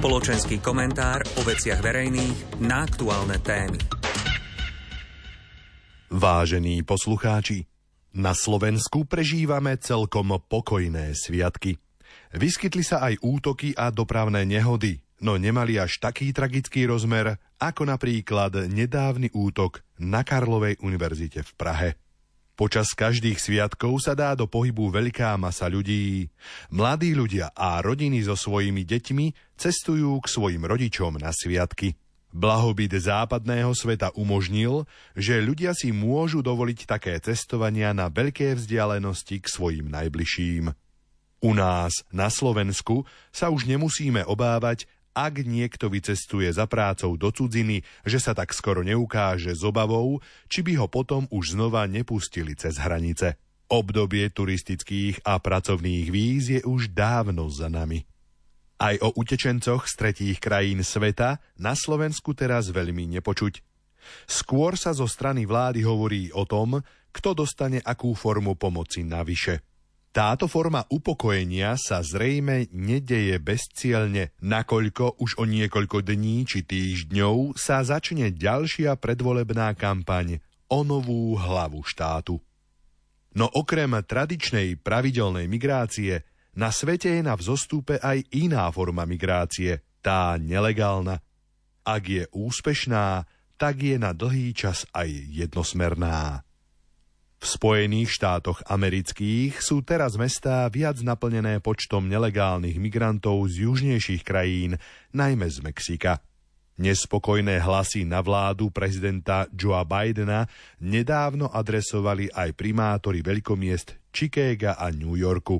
Spoločenský komentár o veciach verejných na aktuálne témy. Vážení poslucháči, na Slovensku prežívame celkom pokojné sviatky. Vyskytli sa aj útoky a dopravné nehody, no nemali až taký tragický rozmer, ako napríklad nedávny útok na Karlovej univerzite v Prahe. Počas každých sviatkov sa dá do pohybu veľká masa ľudí. Mladí ľudia a rodiny so svojimi deťmi cestujú k svojim rodičom na sviatky. Blahobyt západného sveta umožnil, že ľudia si môžu dovoliť také cestovania na veľké vzdialenosti k svojim najbližším. U nás, na Slovensku, sa už nemusíme obávať, ak niekto vycestuje za prácou do cudziny, že sa tak skoro neukáže s obavou, či by ho potom už znova nepustili cez hranice. Obdobie turistických a pracovných víz je už dávno za nami. Aj o utečencoch z tretích krajín sveta na Slovensku teraz veľmi nepočuť. Skôr sa zo strany vlády hovorí o tom, kto dostane akú formu pomoci navyše – táto forma upokojenia sa zrejme nedeje bezcielne, nakoľko už o niekoľko dní či týždňov sa začne ďalšia predvolebná kampaň o novú hlavu štátu. No okrem tradičnej pravidelnej migrácie, na svete je na vzostupe aj iná forma migrácie, tá nelegálna. Ak je úspešná, tak je na dlhý čas aj jednosmerná. Spojených štátoch amerických sú teraz mestá viac naplnené počtom nelegálnych migrantov z južnejších krajín, najmä z Mexika. Nespokojné hlasy na vládu prezidenta Joea Bidena nedávno adresovali aj primátori veľkomiest Chicaga a New Yorku.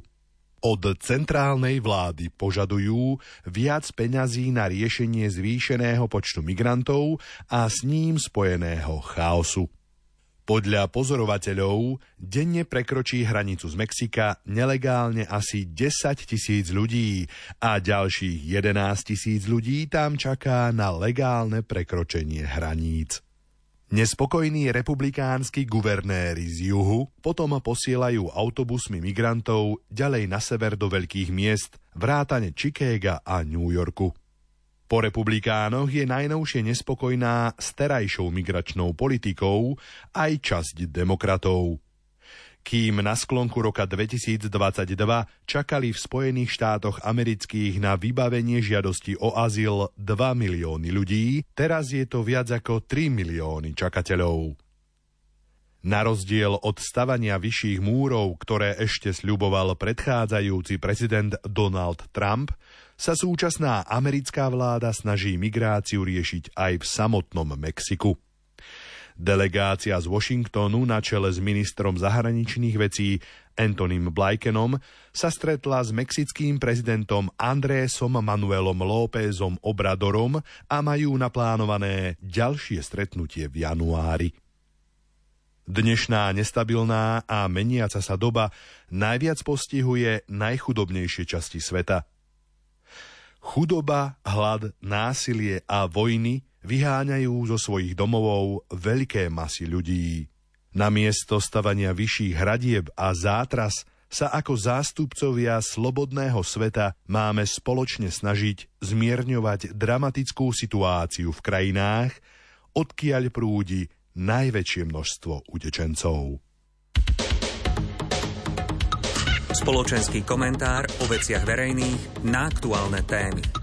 Od centrálnej vlády požadujú viac peňazí na riešenie zvýšeného počtu migrantov a s ním spojeného chaosu. Podľa pozorovateľov denne prekročí hranicu z Mexika nelegálne asi 10 tisíc ľudí a ďalších 11 tisíc ľudí tam čaká na legálne prekročenie hraníc. Nespokojní republikánsky guvernéri z juhu potom posielajú autobusmi migrantov ďalej na sever do veľkých miest, vrátane Chicaga a New Yorku. Po republikánoch je najnovšie nespokojná s terajšou migračnou politikou aj časť demokratov. Kým na sklonku roka 2022 čakali v Spojených štátoch amerických na vybavenie žiadosti o azyl 2 milióny ľudí, teraz je to viac ako 3 milióny čakateľov. Na rozdiel od stavania vyšších múrov, ktoré ešte sľuboval predchádzajúci prezident Donald Trump, sa súčasná americká vláda snaží migráciu riešiť aj v samotnom Mexiku. Delegácia z Washingtonu na čele s ministrom zahraničných vecí Antonym Blajkenom sa stretla s mexickým prezidentom Andrésom Manuelom Lópezom Obradorom a majú naplánované ďalšie stretnutie v januári. Dnešná nestabilná a meniaca sa doba najviac postihuje najchudobnejšie časti sveta – Chudoba, hlad, násilie a vojny vyháňajú zo svojich domovov veľké masy ľudí. Namiesto stavania vyšších hradieb a zátras sa ako zástupcovia slobodného sveta máme spoločne snažiť zmierňovať dramatickú situáciu v krajinách, odkiaľ prúdi najväčšie množstvo utečencov. Spoločenský komentár o veciach verejných na aktuálne témy.